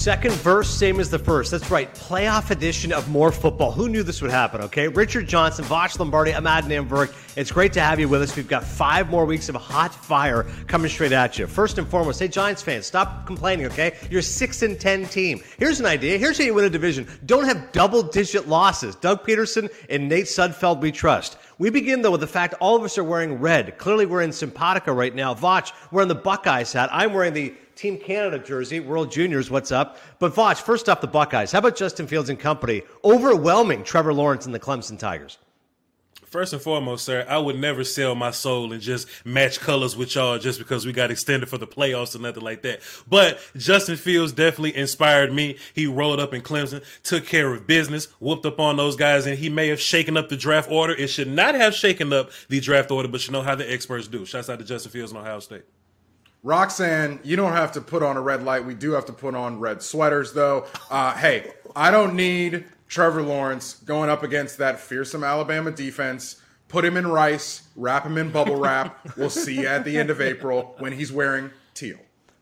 Second verse, same as the first. That's right. Playoff edition of More Football. Who knew this would happen, okay? Richard Johnson, Voch Lombardi, I'm Adnan Virk. It's great to have you with us. We've got five more weeks of hot fire coming straight at you. First and foremost, hey, Giants fans, stop complaining, okay? You're a 6 and 10 team. Here's an idea. Here's how you win a division. Don't have double digit losses. Doug Pederson and Nate Sudfeld, we trust. We begin, though, with the fact all of us are wearing red. Clearly, we're in Simpatica right now. Voch, we're in the Buckeyes hat. I'm wearing the Team Canada jersey, World Juniors, what's up? But Voch, first off, the Buckeyes. How about Justin Fields and company overwhelming Trevor Lawrence and the Clemson Tigers? First and foremost, sir, I would never sell my soul and just match colors with y'all just because we got extended for the playoffs or nothing like that. But Justin Fields definitely inspired me. He rolled up in Clemson, took care of business, whooped up on those guys, and he may have shaken up the draft order. It should not have shaken up the draft order, but you know how the experts do. Shouts out to Justin Fields and Ohio State. Roxanne, you don't have to put on a red light. We do have to put on red sweaters, though. Uh, hey, I don't need Trevor Lawrence going up against that fearsome Alabama defense. Put him in rice, wrap him in bubble wrap. we'll see you at the end of April when he's wearing teal.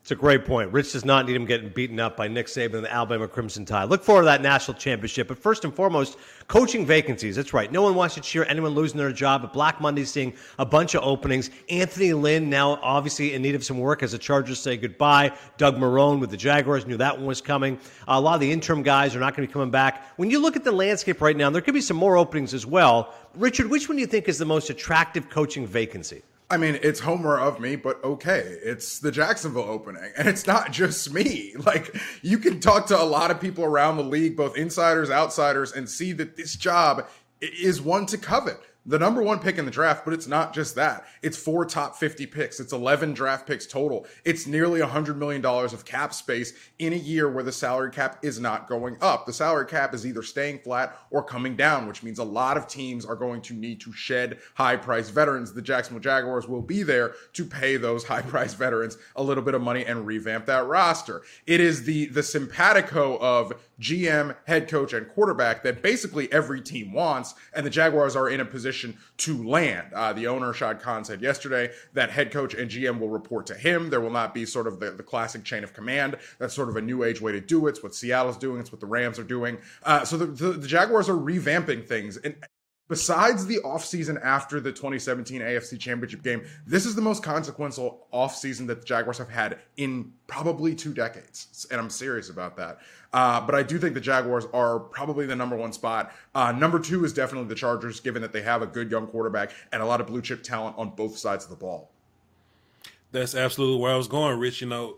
It's a great point. Rich does not need him getting beaten up by Nick Saban and the Alabama Crimson Tide. Look forward to that national championship. But first and foremost, coaching vacancies. That's right. No one wants to cheer anyone losing their job. But Black Monday seeing a bunch of openings. Anthony Lynn now obviously in need of some work as the Chargers say goodbye. Doug Marrone with the Jaguars knew that one was coming. A lot of the interim guys are not going to be coming back. When you look at the landscape right now, there could be some more openings as well. Richard, which one do you think is the most attractive coaching vacancy? I mean, it's Homer of me, but okay. It's the Jacksonville opening. And it's not just me. Like, you can talk to a lot of people around the league, both insiders, outsiders, and see that this job is one to covet the number one pick in the draft, but it's not just that. It's four top 50 picks. It's 11 draft picks total. It's nearly $100 million of cap space in a year where the salary cap is not going up. The salary cap is either staying flat or coming down, which means a lot of teams are going to need to shed high priced veterans. The Jacksonville Jaguars will be there to pay those high priced veterans a little bit of money and revamp that roster. It is the, the simpatico of GM, head coach, and quarterback that basically every team wants, and the Jaguars are in a position to land. Uh, the owner, Shad Khan, said yesterday that head coach and GM will report to him. There will not be sort of the, the classic chain of command. That's sort of a new age way to do it. It's what Seattle's doing, it's what the Rams are doing. Uh, so the, the, the Jaguars are revamping things. And besides the offseason after the 2017 AFC Championship game, this is the most consequential offseason that the Jaguars have had in probably two decades. And I'm serious about that. Uh, but I do think the Jaguars are probably the number one spot. Uh, number two is definitely the Chargers, given that they have a good young quarterback and a lot of blue chip talent on both sides of the ball. That's absolutely where I was going, Rich. You know,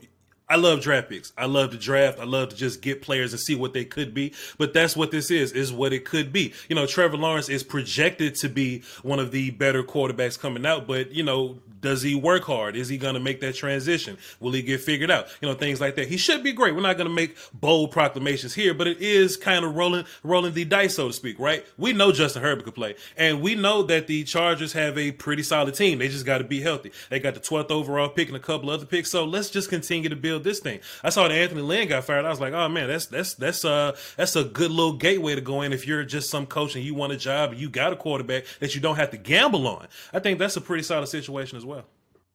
I love draft picks. I love to draft. I love to just get players and see what they could be. But that's what this is, is what it could be. You know, Trevor Lawrence is projected to be one of the better quarterbacks coming out, but you know, does he work hard? Is he going to make that transition? Will he get figured out? You know, things like that. He should be great. We're not going to make bold proclamations here, but it is kind of rolling, rolling the dice, so to speak, right? We know Justin Herbert could play, and we know that the Chargers have a pretty solid team. They just got to be healthy. They got the 12th overall pick and a couple other picks, so let's just continue to build this thing. I saw that Anthony Lynn got fired. I was like, oh man, that's that's that's uh that's a good little gateway to go in if you're just some coach and you want a job and you got a quarterback that you don't have to gamble on. I think that's a pretty solid situation as well.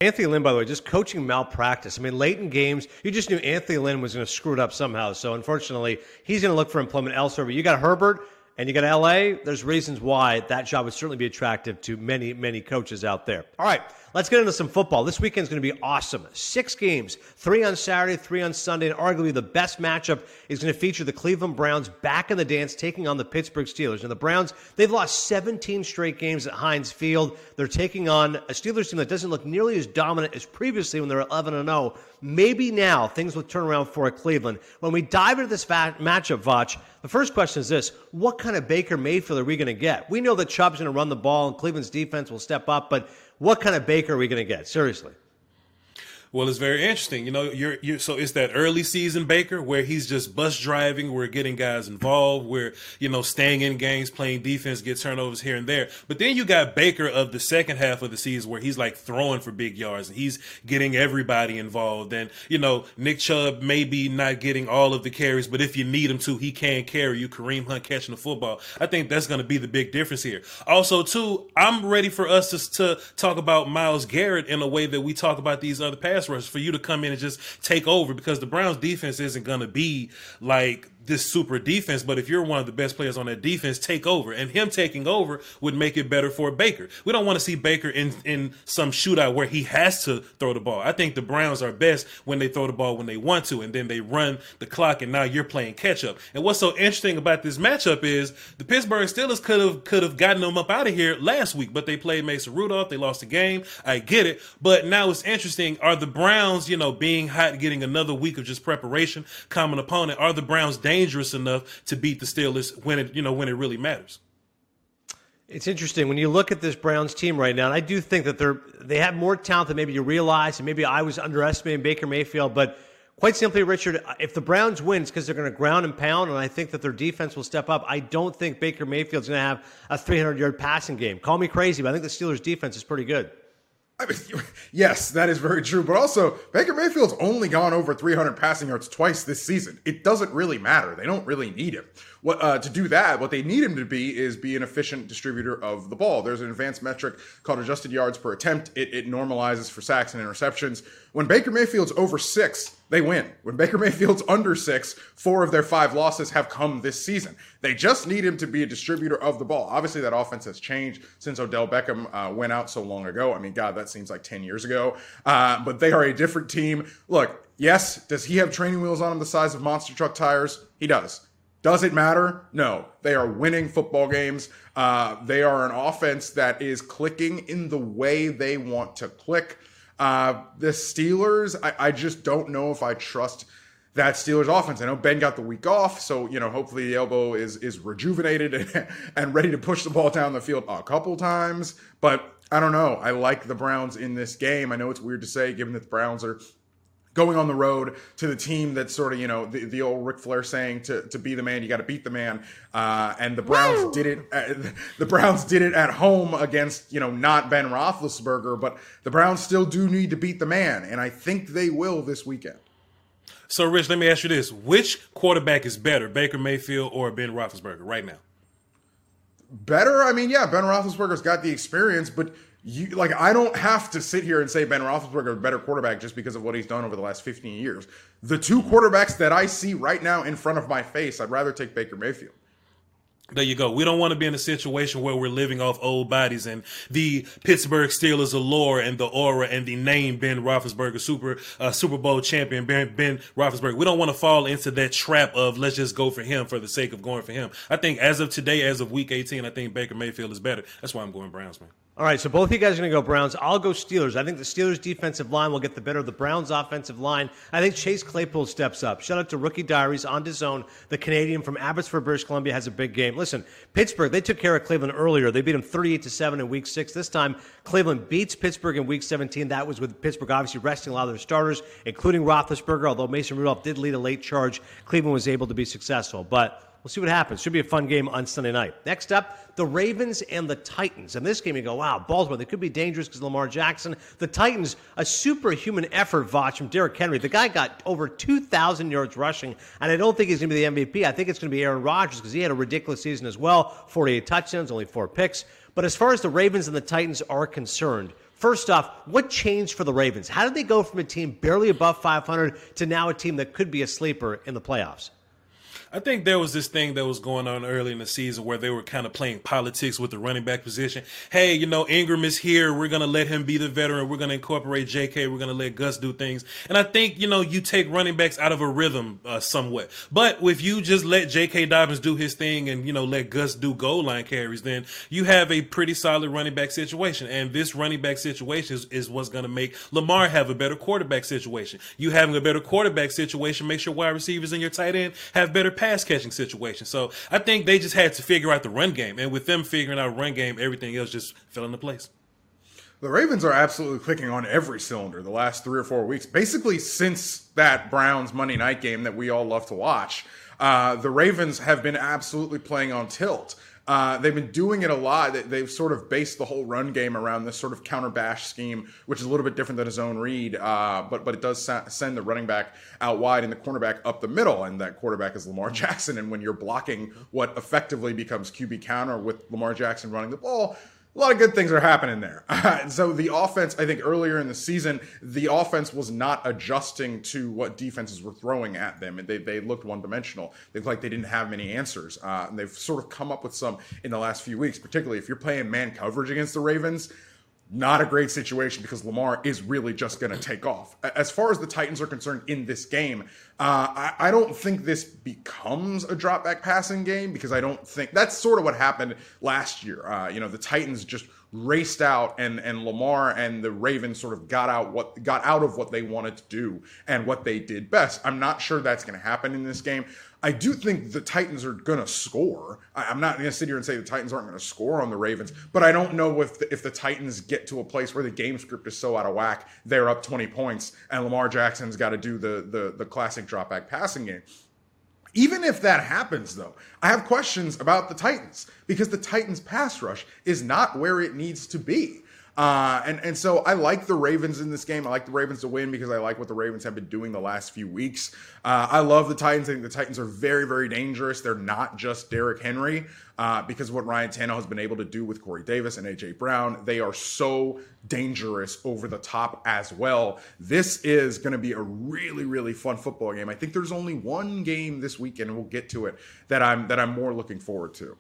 Anthony Lynn, by the way, just coaching malpractice. I mean, late in games, you just knew Anthony Lynn was going to screw it up somehow. So, unfortunately, he's going to look for employment elsewhere. But you got Herbert and you got LA. There's reasons why that job would certainly be attractive to many, many coaches out there. All right. Let's get into some football. This weekend's going to be awesome. Six games, three on Saturday, three on Sunday, and arguably the best matchup is going to feature the Cleveland Browns back in the dance, taking on the Pittsburgh Steelers. And the Browns, they've lost 17 straight games at Heinz Field. They're taking on a Steelers team that doesn't look nearly as dominant as previously when they're 11 and 0. Maybe now things will turn around for Cleveland. When we dive into this matchup, Voch, the first question is this What kind of Baker Mayfield are we going to get? We know that Chubb's going to run the ball and Cleveland's defense will step up, but what kind of Baker are we going to get? Seriously. Well, it's very interesting. You know, you're, you're so it's that early season Baker where he's just bus driving, we're getting guys involved, we're, you know, staying in games, playing defense, get turnovers here and there. But then you got Baker of the second half of the season where he's like throwing for big yards and he's getting everybody involved. And, you know, Nick Chubb may be not getting all of the carries, but if you need him to, he can carry you. Kareem Hunt catching the football. I think that's going to be the big difference here. Also, too, I'm ready for us to, to talk about Myles Garrett in a way that we talk about these other pass rush for you to come in and just take over because the Browns defense isn't going to be like this super defense, but if you're one of the best players on that defense, take over. And him taking over would make it better for Baker. We don't want to see Baker in in some shootout where he has to throw the ball. I think the Browns are best when they throw the ball when they want to, and then they run the clock, and now you're playing catch up. And what's so interesting about this matchup is the Pittsburgh Steelers could have could have gotten them up out of here last week, but they played Mason Rudolph. They lost the game. I get it, but now it's interesting. Are the Browns, you know, being hot, getting another week of just preparation, common opponent? Are the Browns dangerous? Dangerous enough to beat the Steelers when it you know when it really matters. It's interesting when you look at this Browns team right now, and I do think that they're they have more talent than maybe you realize, and maybe I was underestimating Baker Mayfield, but quite simply, Richard, if the Browns win, it's because they're going to ground and pound, and I think that their defense will step up. I don't think Baker Mayfield's going to have a 300 yard passing game. Call me crazy, but I think the Steelers' defense is pretty good. I mean, yes, that is very true. But also, Baker Mayfield's only gone over 300 passing yards twice this season. It doesn't really matter. They don't really need him. What uh, to do that? What they need him to be is be an efficient distributor of the ball. There's an advanced metric called adjusted yards per attempt. It, it normalizes for sacks and interceptions. When Baker Mayfield's over six, they win. When Baker Mayfield's under six, four of their five losses have come this season. They just need him to be a distributor of the ball. Obviously, that offense has changed since Odell Beckham uh, went out so long ago. I mean, God, that seems like 10 years ago. Uh, but they are a different team. Look, yes, does he have training wheels on him the size of monster truck tires? He does. Does it matter? No. They are winning football games. Uh, they are an offense that is clicking in the way they want to click. Uh, the Steelers, I, I, just don't know if I trust that Steelers offense. I know Ben got the week off, so you know hopefully the elbow is is rejuvenated and, and ready to push the ball down the field a couple times. But I don't know. I like the Browns in this game. I know it's weird to say, given that the Browns are going on the road to the team that's sort of you know the, the old Ric Flair saying to, to be the man you got to beat the man uh, and the Browns Woo! did it uh, the Browns did it at home against you know not Ben Roethlisberger but the Browns still do need to beat the man and I think they will this weekend. So Rich, let me ask you this: Which quarterback is better, Baker Mayfield or Ben Roethlisberger right now? Better, I mean, yeah, Ben Roethlisberger's got the experience, but you like I don't have to sit here and say Ben Roethlisberger is a better quarterback just because of what he's done over the last 15 years. The two quarterbacks that I see right now in front of my face, I'd rather take Baker Mayfield. There you go. We don't want to be in a situation where we're living off old bodies and the Pittsburgh Steelers allure and the aura and the name Ben Roethlisberger, Super uh, Super Bowl champion Ben, ben Roethlisberger. We don't want to fall into that trap of let's just go for him for the sake of going for him. I think as of today, as of Week 18, I think Baker Mayfield is better. That's why I'm going Browns, man. All right, so both of you guys are going to go Browns. I'll go Steelers. I think the Steelers' defensive line will get the better of the Browns' offensive line. I think Chase Claypool steps up. Shout out to Rookie Diaries on his own. The Canadian from Abbotsford, British Columbia, has a big game. Listen, Pittsburgh, they took care of Cleveland earlier. They beat them 38 to 7 in week six. This time, Cleveland beats Pittsburgh in week 17. That was with Pittsburgh obviously resting a lot of their starters, including Roethlisberger. Although Mason Rudolph did lead a late charge, Cleveland was able to be successful. But We'll see what happens. Should be a fun game on Sunday night. Next up, the Ravens and the Titans. And this game, you go, wow, Baltimore, they could be dangerous because Lamar Jackson. The Titans, a superhuman effort, Voch, from Derrick Henry. The guy got over 2,000 yards rushing, and I don't think he's going to be the MVP. I think it's going to be Aaron Rodgers because he had a ridiculous season as well 48 touchdowns, only four picks. But as far as the Ravens and the Titans are concerned, First off, what changed for the Ravens? How did they go from a team barely above 500 to now a team that could be a sleeper in the playoffs? I think there was this thing that was going on early in the season where they were kind of playing politics with the running back position. Hey, you know, Ingram is here. We're going to let him be the veteran. We're going to incorporate JK. We're going to let Gus do things. And I think, you know, you take running backs out of a rhythm uh, somewhat. But if you just let JK Dobbins do his thing and, you know, let Gus do goal line carries, then you have a pretty solid running back situation. And this running back situation is, is what's going to make Lamar have a better quarterback situation. You having a better quarterback situation makes your wide receivers and your tight end have better pass catching situation. So I think they just had to figure out the run game, and with them figuring out run game, everything else just fell into place. The Ravens are absolutely clicking on every cylinder the last three or four weeks, basically since that Browns Monday night game that we all love to watch. Uh, the Ravens have been absolutely playing on tilt. Uh, they've been doing it a lot. They've sort of based the whole run game around this sort of counter bash scheme, which is a little bit different than his own read, uh, but but it does send the running back out wide and the cornerback up the middle, and that quarterback is Lamar Jackson. And when you're blocking what effectively becomes QB counter with Lamar Jackson running the ball, a lot of good things are happening there. so the offense, I think earlier in the season, the offense was not adjusting to what defenses were throwing at them, and they, they looked one dimensional. They looked like they didn't have many answers, uh, and they've sort of come up with some in the last few weeks. Particularly if you're playing man coverage against the Ravens, not a great situation because Lamar is really just going to take off. As far as the Titans are concerned in this game, uh, I, I, don't think this becomes a drop back passing game because I don't think that's sort of what happened last year. Uh, you know, the Titans just raced out and and Lamar and the Ravens sort of got out what got out of what they wanted to do and what they did best. I'm not sure that's going to happen in this game. I do think the Titans are going to score. I, am not going to sit here and say the Titans aren't going to score on the Ravens, but I don't know if the, if the Titans get to a place where the game script is so out of whack, they're up 20 points, and Lamar Jackson's got to do the the the classic drop back passing game. Even if that happens, though, I have questions about the Titans because the Titans' pass rush is not where it needs to be. Uh, and and so I like the Ravens in this game. I like the Ravens to win because I like what the Ravens have been doing the last few weeks. Uh, I love the Titans. I think the Titans are very very dangerous. They're not just Derrick Henry uh, because of what Ryan Tannehill has been able to do with Corey Davis and AJ Brown. They are so dangerous over the top as well. This is going to be a really really fun football game. I think there's only one game this weekend, and we'll get to it that I'm that I'm more looking forward to.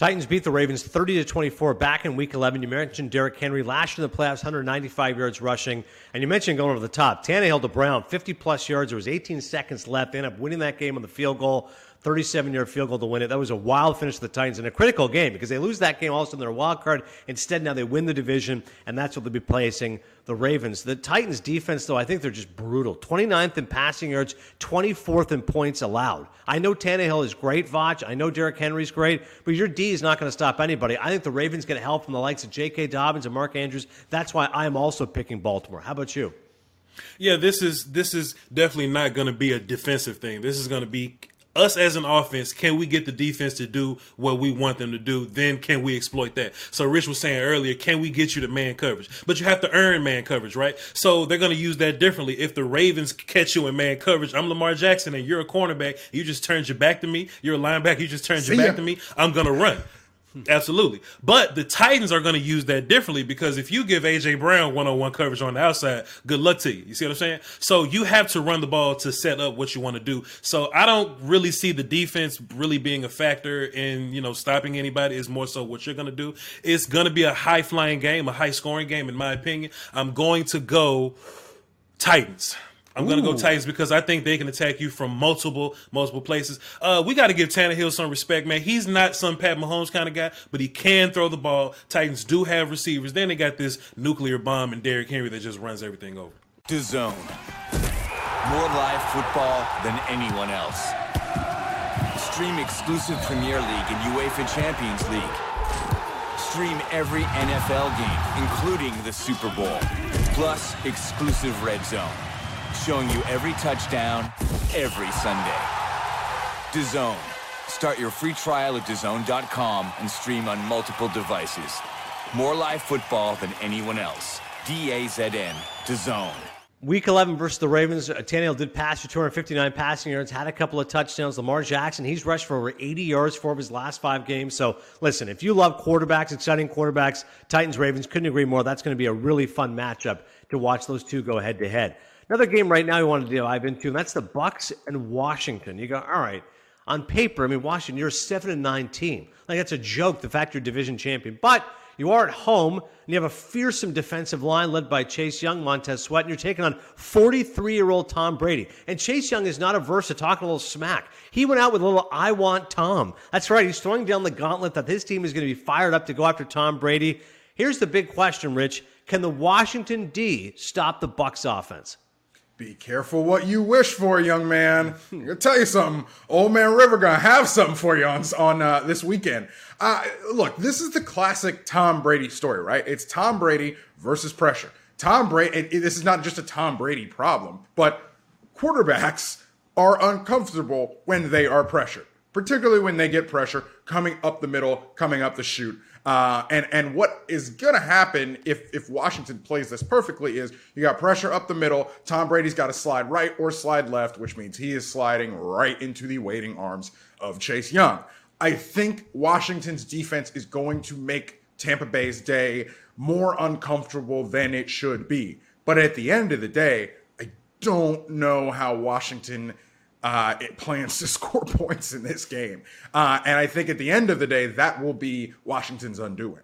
Titans beat the Ravens 30 to 24 back in week 11. You mentioned Derrick Henry last year in the playoffs, 195 yards rushing. And you mentioned going over the top. Tannehill to Brown, 50 plus yards. There was 18 seconds left. They ended up winning that game on the field goal. 37 yard field goal to win it. That was a wild finish to the Titans in a critical game because they lose that game. All of a sudden, they're a wild card. Instead, now they win the division, and that's what they'll be placing the Ravens. The Titans' defense, though, I think they're just brutal. 29th in passing yards, 24th in points allowed. I know Tannehill is great, Voch. I know Derrick Henry's great, but your D is not going to stop anybody. I think the Ravens get help from the likes of J.K. Dobbins and Mark Andrews. That's why I am also picking Baltimore. How about you? Yeah, this is this is definitely not going to be a defensive thing. This is going to be us as an offense, can we get the defense to do what we want them to do? Then can we exploit that? So Rich was saying earlier, can we get you to man coverage? But you have to earn man coverage, right? So they're going to use that differently. If the Ravens catch you in man coverage, I'm Lamar Jackson and you're a cornerback, you just turned your back to me. You're a linebacker, you just turned your back to me. I'm going to run. Absolutely. But the Titans are going to use that differently because if you give AJ Brown one on one coverage on the outside, good luck to you. You see what I'm saying? So you have to run the ball to set up what you want to do. So I don't really see the defense really being a factor in, you know, stopping anybody. Is more so what you're going to do. It's going to be a high flying game, a high scoring game, in my opinion. I'm going to go Titans. I'm going to go Titans because I think they can attack you from multiple, multiple places. Uh, we got to give Tannehill some respect, man. He's not some Pat Mahomes kind of guy, but he can throw the ball. Titans do have receivers. Then they got this nuclear bomb and Derrick Henry that just runs everything over. To zone, More live football than anyone else. Stream exclusive Premier League and UEFA Champions League. Stream every NFL game, including the Super Bowl. Plus, exclusive Red Zone showing you every touchdown, every Sunday. DAZN. Start your free trial at DAZN.com and stream on multiple devices. More live football than anyone else. D-A-Z-N. DAZN. Week 11 versus the Ravens, uh, Tannehill did pass for 259 passing yards, had a couple of touchdowns. Lamar Jackson, he's rushed for over 80 yards for his last five games. So, listen, if you love quarterbacks, exciting quarterbacks, Titans, Ravens, couldn't agree more. That's going to be a really fun matchup to watch those two go head to head. Another game right now we want to dive into, and that's the Bucks and Washington. You go, all right, on paper, I mean, Washington, you're a seven and nine team. Like that's a joke. The fact you're division champion, but you are at home, and you have a fearsome defensive line led by Chase Young, Montez Sweat, and you're taking on 43 year old Tom Brady. And Chase Young is not averse to talking a little smack. He went out with a little I want Tom. That's right. He's throwing down the gauntlet that his team is going to be fired up to go after Tom Brady. Here's the big question, Rich. Can the Washington D stop the Bucks offense? Be careful what you wish for, young man. I'm gonna tell you something. Old man River gonna have something for you on on uh, this weekend. Uh, look, this is the classic Tom Brady story, right? It's Tom Brady versus pressure. Tom Brady. this is not just a Tom Brady problem, but quarterbacks are uncomfortable when they are pressured, particularly when they get pressure coming up the middle, coming up the chute. Uh, and and what is going to happen if if Washington plays this perfectly is you got pressure up the middle. Tom Brady's got to slide right or slide left, which means he is sliding right into the waiting arms of Chase Young. I think Washington's defense is going to make Tampa Bay's day more uncomfortable than it should be. But at the end of the day, I don't know how Washington uh, it plans to score points in this game. Uh, and I think at the end of the day, that will be Washington's undoing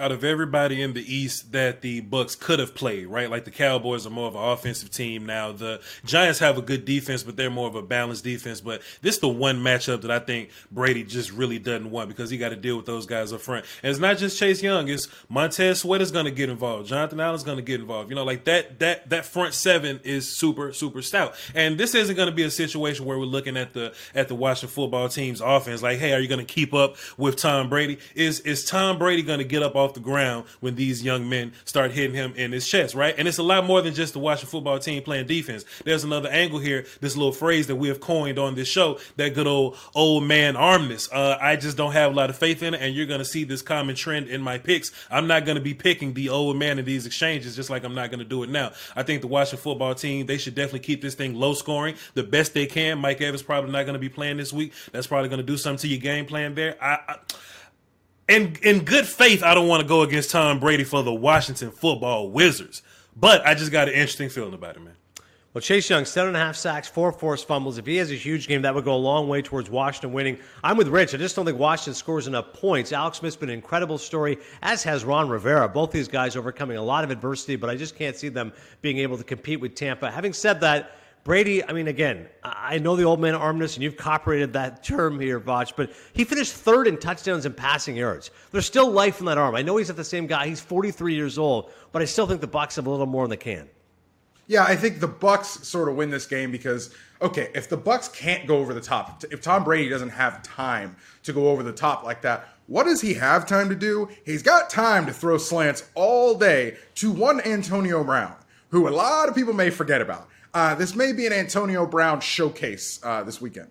out of everybody in the East that the Bucks could have played, right? Like the Cowboys are more of an offensive team now. The Giants have a good defense, but they're more of a balanced defense. But this is the one matchup that I think Brady just really doesn't want because he got to deal with those guys up front. And it's not just Chase Young; it's Montez Sweat is going to get involved. Jonathan Allen's going to get involved. You know, like that that that front seven is super super stout. And this isn't going to be a situation where we're looking at the at the Washington football team's offense like, hey, are you going to keep up with Tom Brady? Is is Tom Brady going to get up off off the ground when these young men start hitting him in his chest, right? And it's a lot more than just the Washington football team playing defense. There's another angle here, this little phrase that we have coined on this show, that good old old man armness. Uh, I just don't have a lot of faith in it, and you're going to see this common trend in my picks. I'm not going to be picking the old man in these exchanges, just like I'm not going to do it now. I think the Washington football team, they should definitely keep this thing low scoring the best they can. Mike Evans probably not going to be playing this week. That's probably going to do something to your game plan there. I, I in in good faith, I don't want to go against Tom Brady for the Washington Football Wizards, but I just got an interesting feeling about it, man. Well, Chase Young, seven and a half sacks, four forced fumbles. If he has a huge game, that would go a long way towards Washington winning. I'm with Rich. I just don't think Washington scores enough points. Alex Smith's been an incredible story, as has Ron Rivera. Both these guys overcoming a lot of adversity, but I just can't see them being able to compete with Tampa. Having said that, Brady, I mean, again, I know the old man armness, and you've cooperated that term here, Voch, but he finished third in touchdowns and passing yards. There's still life in that arm. I know he's not the same guy. He's 43 years old, but I still think the Bucks have a little more in the can. Yeah, I think the Bucks sort of win this game because okay, if the Bucks can't go over the top, if Tom Brady doesn't have time to go over the top like that, what does he have time to do? He's got time to throw slants all day to one Antonio Brown, who a lot of people may forget about. Uh, this may be an Antonio Brown showcase uh, this weekend.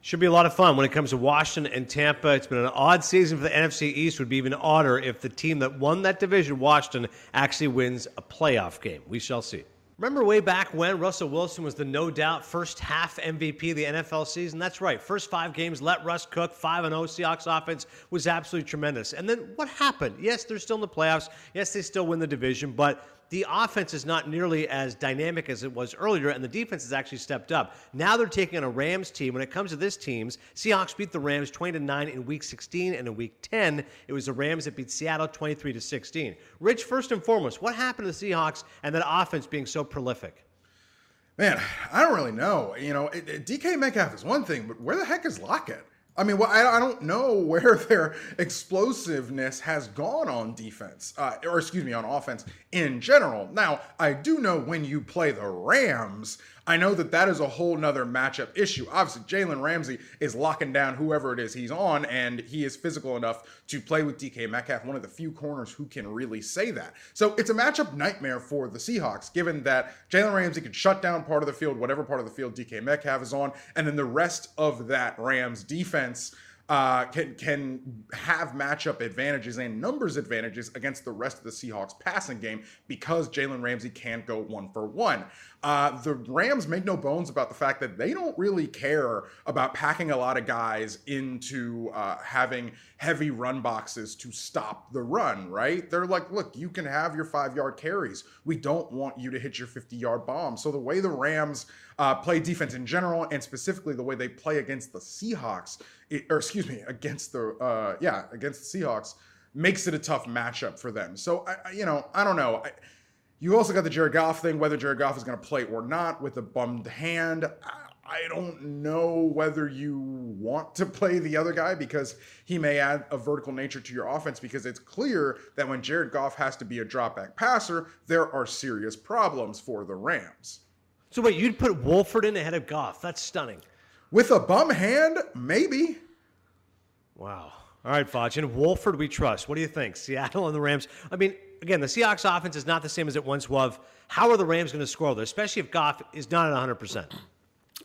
Should be a lot of fun when it comes to Washington and Tampa. It's been an odd season for the NFC East. Would be even odder if the team that won that division, Washington, actually wins a playoff game. We shall see. Remember way back when Russell Wilson was the no doubt first half MVP of the NFL season? That's right. First five games, let Russ cook. 5 0 Seahawks offense was absolutely tremendous. And then what happened? Yes, they're still in the playoffs. Yes, they still win the division, but the offense is not nearly as dynamic as it was earlier, and the defense has actually stepped up. Now they're taking on a Rams team. When it comes to this team's, Seahawks beat the Rams 20 to 9 in week 16, and in week 10, it was the Rams that beat Seattle 23 to 16. Rich, first and foremost, what happened to the Seahawks and that offense being so prolific? Man, I don't really know. You know, it, it, DK Metcalf is one thing, but where the heck is Lockett? I mean, well, I, I, don't know where their explosiveness has gone on defense, uh, or excuse me, on offense in general. Now, I do know when you play the Rams, I know that that is a whole nother matchup issue. Obviously, Jalen Ramsey is locking down whoever it is he's on, and he is physical enough to play with DK Metcalf, one of the few corners who can really say that. So it's a matchup nightmare for the Seahawks, given that Jalen Ramsey can shut down part of the field, whatever part of the field DK Metcalf is on, and then the rest of that Rams defense uh, can can have matchup advantages and numbers advantages against the rest of the Seahawks passing game because Jalen Ramsey can't go one for one. Uh, the Rams make no bones about the fact that they don't really care about packing a lot of guys into uh, having heavy run boxes to stop the run, right? They're like, look, you can have your five yard carries. We don't want you to hit your 50 yard bomb. So the way the Rams uh, play defense in general, and specifically the way they play against the Seahawks, it, or excuse me, against the, uh, yeah, against the Seahawks, makes it a tough matchup for them. So, I, you know, I don't know. I, you also got the Jared Goff thing, whether Jared Goff is going to play or not with a bummed hand. I don't know whether you want to play the other guy because he may add a vertical nature to your offense because it's clear that when Jared Goff has to be a drop back passer, there are serious problems for the Rams. So wait, you'd put Wolford in ahead of Goff. That's stunning. With a bum hand, maybe. Wow. All right, Voch. And Wolford we trust. What do you think? Seattle and the Rams. I mean, again, the Seahawks offense is not the same as it once was. How are the Rams going to score there, especially if Goff is not at 100%?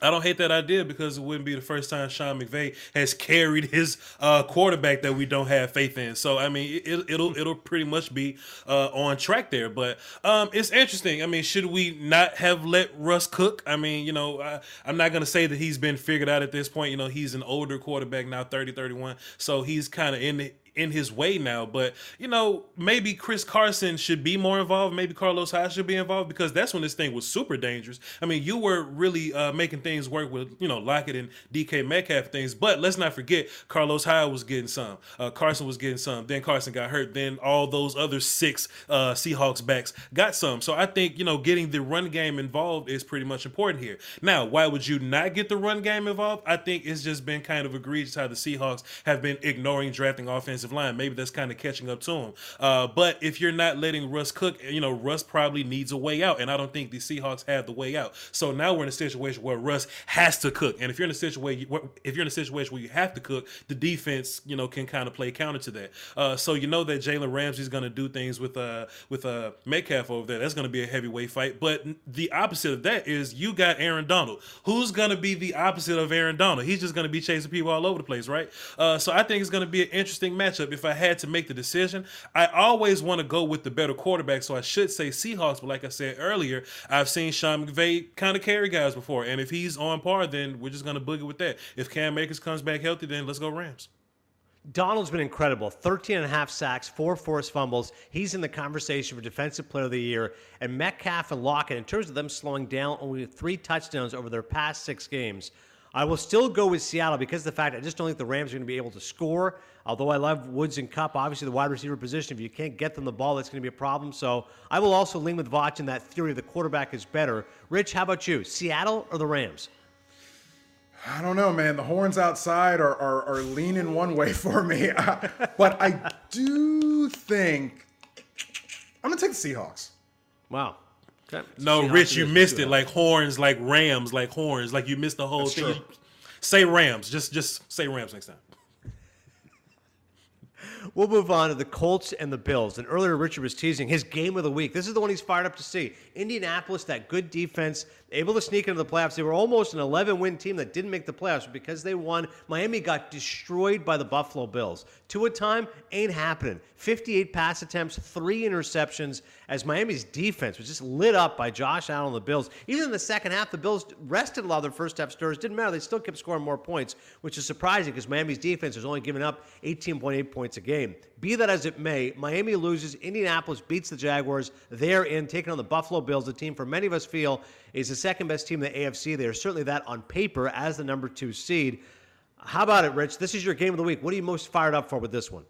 I don't hate that idea because it wouldn't be the first time Sean McVay has carried his uh, quarterback that we don't have faith in. So I mean, it, will it'll pretty much be uh, on track there. But um, it's interesting. I mean, should we not have let Russ cook? I mean, you know, I, am not going to say that he's been figured out at this point. You know, he's an older quarterback now, 30, 31. So he's kind of in the in his way now. But you know, maybe Chris Carson should be more involved. Maybe Carlos Hyde should be involved because that's when this thing was super dangerous. I mean, you were really uh, making things work with you know Lockett and DK Metcalf things. But let's not forget Carlos Hyde was getting some. Uh, Carson was getting some. Then Carson got hurt. Then all those other six uh, Seahawks backs got some. So I think you know getting the run game involved is pretty much important here. Now, why would you not get the run game involved? I think it's just been kind of egregious how the Seahawks have been ignoring drafting offensive line. Maybe that's kind of catching up to him. Uh, but if you're not letting Russ cook, you know, Russ probably needs a way out. And I don't think the Seahawks have the way out. So now we're in a situation where Russ has to cook. And if you're in a situation if you're in a situation where you have to cook, the defense, you know, can kind of play counter to that. Uh, so you know that Jalen Ramsey's going to do things with uh with uh Metcalf over there. That's going to be a heavyweight fight. But the opposite of that is you got Aaron Donald. Who's going to be the opposite of Aaron Donald? He's just going to be chasing people all over the place, right? Uh, so I think it's going to be an interesting matchup. If I had to make the decision, I always want to go with the better quarterback. So I should say Seahawks. But like I said earlier, I've seen Sean McVay kind of carry guys before, and if he's on par, then we're just going to boogie with that. If Cam Akers comes back healthy, then let's go Rams. Donald's been incredible. 13 and a half sacks, four forced fumbles. He's in the conversation for Defensive Player of the Year. And Metcalf and Lockett, in terms of them slowing down, only three touchdowns over their past six games. I will still go with Seattle because of the fact I just don't think the Rams are going to be able to score. Although I love Woods and Kupp, obviously the wide receiver position, if you can't get them the ball, that's going to be a problem. So I will also lean with Voch in that theory of the quarterback is better. Rich, how about you? Seattle or the Rams? I don't know, man. The horns outside are, are, are leaning one way for me. Uh, but I do think I'm going to take the Seahawks. Wow. Okay. No, Seahawks Rich, you missed it. Like horns, like Rams, like horns. Like you missed the whole That's thing. true. Say Rams. Just just say Rams next time. We'll move on to the Colts and the Bills. And earlier, Richard was teasing his game of the week. This is the one he's fired up to see. Indianapolis, that good defense, able to sneak into the playoffs. They were almost an 11 win team that didn't make the playoffs because they won. Miami got destroyed by the Buffalo Bills. Tua time ain't happening. 58 pass attempts, three interceptions, as Miami's defense was just lit up by Josh Allen and the Bills. Even in the second half, the Bills rested a lot of their first half starters. Didn't matter. They still kept scoring more points, which is surprising because Miami's defense was only giving up 18.8 points a game. Be that as it may, Miami loses. Indianapolis beats the Jaguars. They're in taking on the Buffalo Bills, a team for many of us feel is the second best team in the AFC. They are certainly that on paper as the number two seed. How about it, Rich? This is your game of the week. What are you most fired up for with this one?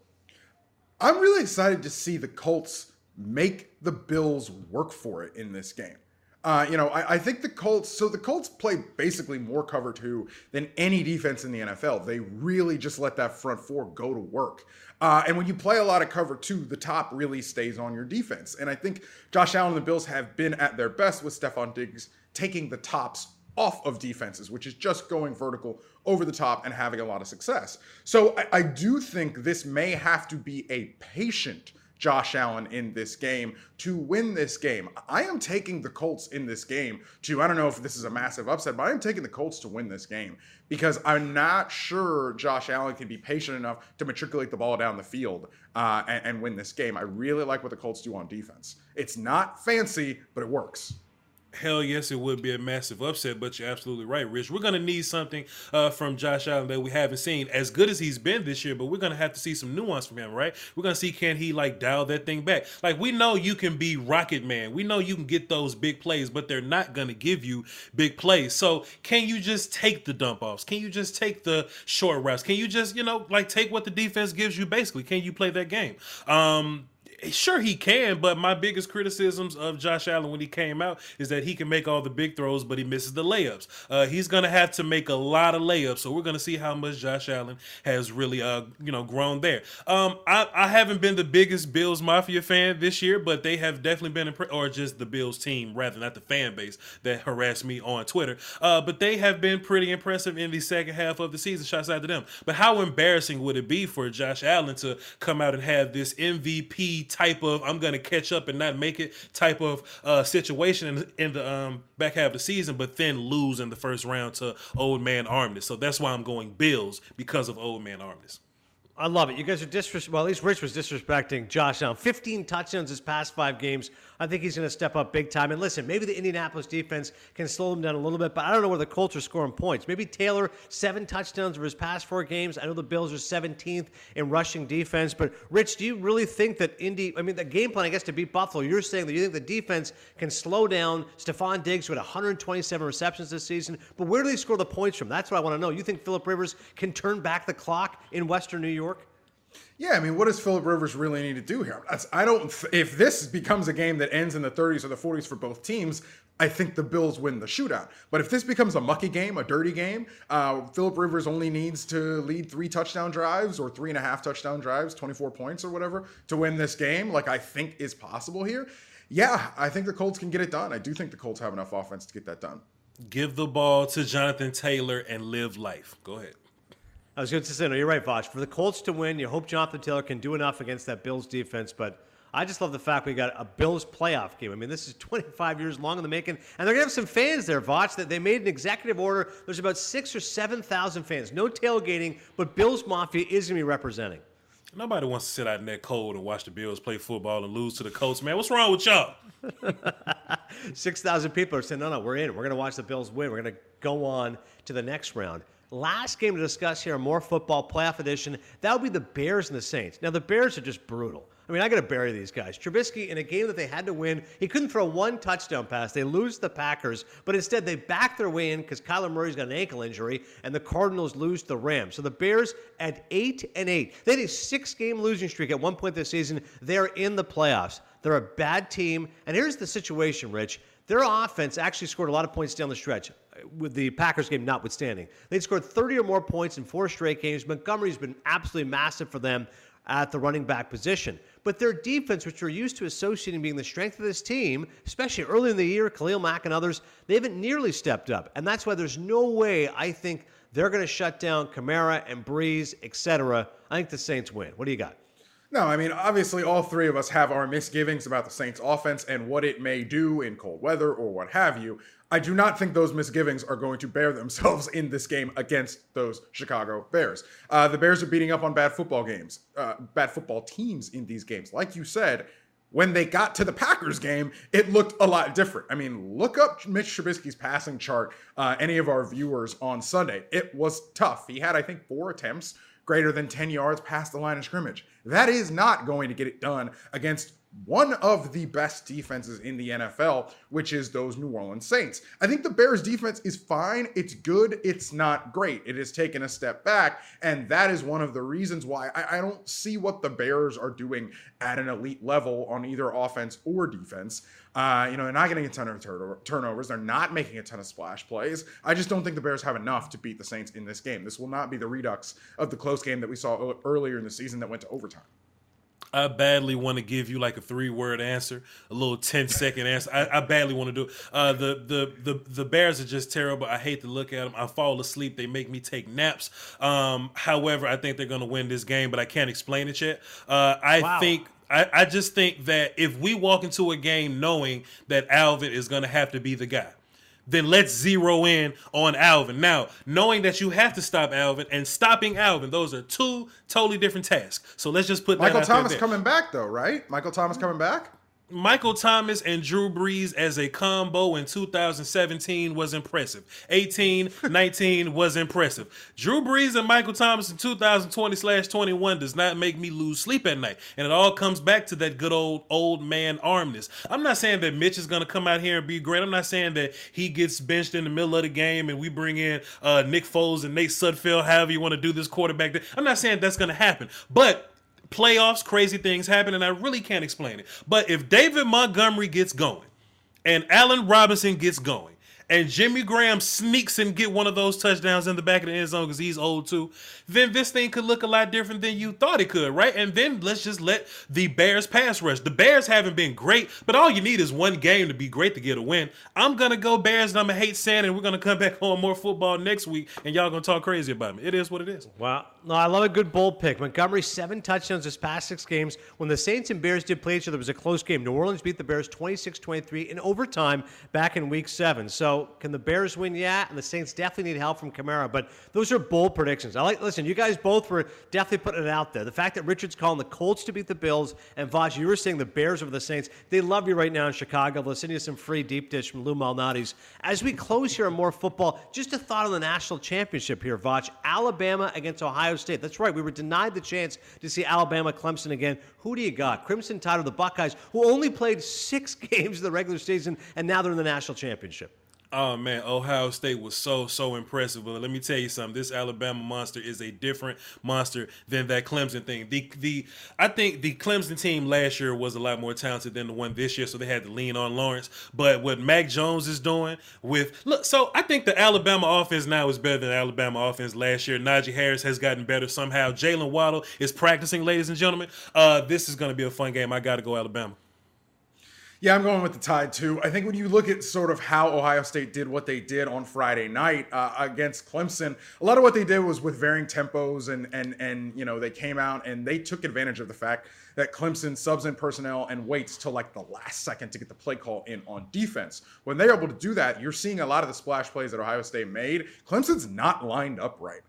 I'm really excited to see the Colts make the Bills work for it in this game. Uh, you know, I, I think the Colts, so the Colts play basically more cover two than any defense in the NFL. They really just let that front four go to work. Uh, and when you play a lot of cover two, the top really stays on your defense. And I think Josh Allen and the Bills have been at their best with Stefon Diggs taking the tops off of defenses, which is just going vertical over the top and having a lot of success. So I, I do think this may have to be a patient Josh Allen in this game to win this game. I am taking the Colts in this game to, I don't know if this is a massive upset, but I am taking the Colts to win this game because I'm not sure Josh Allen can be patient enough to matriculate the ball down the field uh, and, and win this game. I really like what the Colts do on defense. It's not fancy, but it works. Hell yes, it would be a massive upset, but you're absolutely right, Rich. We're going to need something uh, from Josh Allen that we haven't seen as good as he's been this year, but we're going to have to see some nuance from him, right? We're going to see can he like dial that thing back. Like we know you can be Rocket Man, we know you can get those big plays, but they're not going to give you big plays. So can you just take the dump offs? Can you just take the short routes? Can you just you know like take what the defense gives you? Basically, can you play that game? Um, Sure, he can, but my biggest criticisms of Josh Allen when he came out is that he can make all the big throws, but he misses the layups. Uh, he's to have to make a lot of layups, so we're to see how much Josh Allen has really, uh, you know, grown there. Um, I, I haven't been the biggest Bills Mafia fan this year, but they have definitely been, impre- or just the Bills team, rather not the fan base that harassed me on Twitter. Uh, but they have been pretty impressive in the second half of the season. Shots out to them. But how embarrassing would it be for Josh Allen to come out and have this MVP type of I'm to catch up and not make it type of uh, situation in, in the um, back half of the season, but then lose in the first round to Old Man Armness. So that's why I'm going Bills because of Old Man Armness. I love it. You guys are disres. Well, at least Rich was disrespecting Josh Allen. 15 touchdowns his past five games. I think he's going to step up big time. And listen, maybe the Indianapolis defense can slow him down a little bit, but I don't know where the Colts are scoring points. Maybe Taylor seven touchdowns over his past four games. I know the Bills are 17th in rushing defense, but Rich, do you really think that Indy? I mean, the game plan, I guess, to beat Buffalo. You're saying that you think the defense can slow down Stefon Diggs, had 127 receptions this season. But where do they score the points from? That's what I want to know. You think Philip Rivers can turn back the clock in Western New York? Yeah, I mean, what does Philip Rivers really need to do here? I don't. If this becomes a game that ends in the 30s or the 40s for both teams, I think the Bills win the shootout. But if this becomes a mucky game, a dirty game, uh, Philip Rivers only needs to lead three touchdown drives or three and a half touchdown drives, 24 points or whatever, to win this game. Like I think is possible here. Yeah, I think the Colts can get it done. I do think the Colts have enough offense to get that done. Give the ball to Jonathan Taylor and live life. Go ahead. I was going to say, no, you're right, Voch. For the Colts to win, you hope Jonathan Taylor can do enough against that Bills defense, but I just love the fact we got a Bills playoff game. I mean, this is 25 years long in the making, and they're going to have some fans there, Voch, that they made an executive order. There's about six or 7,000 fans. No tailgating, but Bills Mafia is going to be representing. Nobody wants to sit out in that cold and watch the Bills play football and lose to the Colts, man. What's wrong with y'all? 6,000 people are saying, no, no, we're in. We're going to watch the Bills win. We're going to go on to the next round. Last game to discuss here, more football playoff edition. That would be the Bears and the Saints. Now, the Bears are just brutal. I mean, I got to bury these guys. Trubisky, in a game that they had to win, he couldn't throw one touchdown pass. They lose the Packers, but instead they back their way in because Kyler Murray's got an ankle injury, and the Cardinals lose the Rams. So the Bears at eight and eight. They had a six-game losing streak at one point this season. They're in the playoffs. They're a bad team, and here's the situation, Rich. Their offense actually scored a lot of points down the stretch with the Packers game notwithstanding. They'd scored 30 or more points in four straight games. Montgomery's been absolutely massive for them at the running back position. But their defense, which we're used to associating being the strength of this team, especially early in the year, Khalil Mack and others, they haven't nearly stepped up. And that's why there's no way I think they're going to shut down Kamara and Brees, etc. I think the Saints win. What do you got? No, I mean, obviously, all three of us have our misgivings about the Saints' offense and what it may do in cold weather or what have you. I do not think those misgivings are going to bear themselves in this game against those Chicago Bears. Uh, the Bears are beating up on bad football games, uh, bad football teams in these games. Like you said, when they got to the Packers game, it looked a lot different. I mean, look up Mitch Trubisky's passing chart, uh, any of our viewers on Sunday. It was tough. He had, I think, four attempts greater than 10 yards past the line of scrimmage. That is not going to get it done against one of the best defenses in the NFL, which is those New Orleans Saints. I think the Bears defense is fine. It's good. It's not great. It has taken a step back. And that is one of the reasons why I, I don't see what the Bears are doing at an elite level on either offense or defense. Uh, you know, they're not getting a ton of turnovers. They're not making a ton of splash plays. I just don't think the Bears have enough to beat the Saints in this game. This will not be the redux of the close game that we saw earlier in the season that went to overtime. I badly want to give you like a three word answer, a little 10 second answer. I, I badly want to do it. Uh, the, the, the, the Bears are just terrible. I hate to look at them. I fall asleep. They make me take naps. Um, however, I think they're going to win this game, but I can't explain it yet. Uh, I wow. think. I, I just think that if we walk into a game knowing that Alvin is going to have to be the guy, then let's zero in on Alvin. Now, knowing that you have to stop Alvin and stopping Alvin, those are two totally different tasks. So let's just put Michael Thomas coming back though, right? Michael Thomas coming back? Michael Thomas and Drew Brees as a combo in 2017 was impressive. 18, 19 was impressive. Drew Brees and Michael Thomas in 2020 slash 21 does not make me lose sleep at night. And it all comes back to that good old old man armness. I'm not saying that Mitch is going to come out here and be great. I'm not saying that he gets benched in the middle of the game and we bring in uh, Nick Foles and Nate Sudfeld, however you want to do this quarterback. I'm not saying that's going to happen. But playoffs, crazy things happen, and I really can't explain it. But if David Montgomery gets going and Allen Robinson gets going and Jimmy Graham sneaks and get one of those touchdowns in the back of the end zone because he's old too, then this thing could look a lot different than you thought it could, right? And then let's just let the Bears pass rush. The Bears haven't been great, but all you need is one game to be great to get a win. I'm gonna go Bears and I'm gonna hate Santa, and we're gonna come back on more football next week, and y'all gonna talk crazy about me. It is what it is. Wow. No, I love a good bold pick. Montgomery, seven touchdowns this past six games. When the Saints and Bears did play each other, it was a close game. New Orleans beat the Bears 26 23 in overtime back in week seven. So, can the Bears win? Yeah. And the Saints definitely need help from Kamara. But those are bold predictions. I like, listen, you guys both were definitely putting it out there. The fact that Richard's calling the Colts to beat the Bills, and Voch, you were saying the Bears over the Saints. They love you right now in Chicago. They'll send you some free deep dish from Lou Malnati's. As we close here on more football, just a thought on the national championship here, Voch. Alabama against Ohio State. That's right. We were denied the chance to see Alabama Clemson again. Who do you got? Crimson Tide of the Buckeyes, who only played six games in the regular season, and now they're in the national championship. Oh man, Ohio State was so so impressive. But let me tell you something. This Alabama monster is a different monster than that Clemson thing. The the I think the Clemson team last year was a lot more talented than the one this year, so they had to lean on Lawrence. But what Mac Jones is doing with look, so I think the Alabama offense now is better than the Alabama offense last year. Najee Harris has gotten better somehow. Jaylen Waddle is practicing, ladies and gentlemen. Uh, this is going to be a fun game. I got to go Alabama. Yeah, I'm going with the Tide too. I think when you look at sort of how Ohio State did what they did on Friday night uh, against Clemson, a lot of what they did was with varying tempos and and and you know they came out and they took advantage of the fact that Clemson subs in personnel and waits till like the last second to get the play call in on defense. When they're able to do that, you're seeing a lot of the splash plays that Ohio State made. Clemson's not lined up right.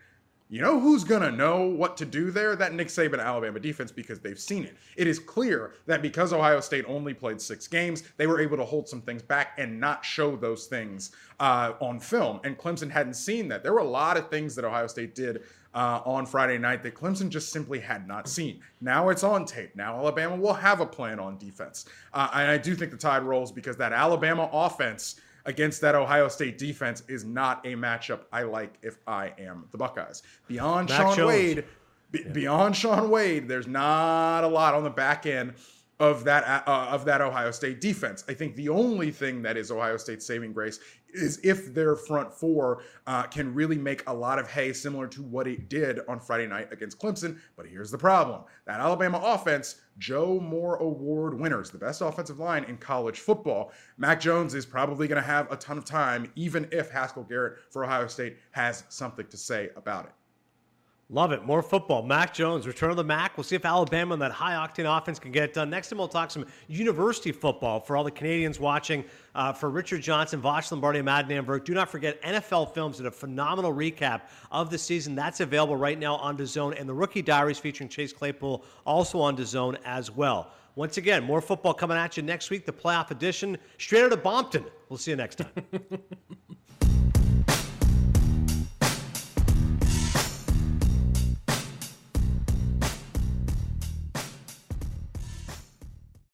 You know who's going to know what to do there? That Nick Saban Alabama defense because they've seen it. It is clear that because Ohio State only played six games, they were able to hold some things back and not show those things uh, on film. And Clemson hadn't seen that. There were a lot of things that Ohio State did uh, on Friday night that Clemson just simply had not seen. Now it's on tape. Now Alabama will have a plan on defense. Uh, and I do think the tide rolls because that Alabama offense against that Ohio State defense is not a matchup I like if I am the Buckeyes. Beyond Mac Shaun Jones. Wade, yeah. beyond Shaun Wade, there's not a lot on the back end of that uh, of that Ohio State defense. I think the only thing that is Ohio State's saving grace is if their front four uh, can really make a lot of hay, similar to what it did on Friday night against Clemson. But here's the problem: that Alabama offense, Joe Moore Award winners, the best offensive line in college football. Mac Jones is probably going to have a ton of time, even if Haskell Garrett for Ohio State has something to say about it. Love it. More football. Mac Jones, return of the Mac. We'll see if Alabama and that high octane offense can get it done. Next time, we'll talk some university football for all the Canadians watching. Uh, for Richard Johnson, Voch Lombardi, and Mad Namberg. Do not forget, NFL Films did a phenomenal recap of the season. That's available right now on DAZN. And the Rookie Diaries featuring Chase Claypool also on DAZN as well. Once again, more football coming at you next week, the playoff edition, straight out of Bompton. We'll see you next time.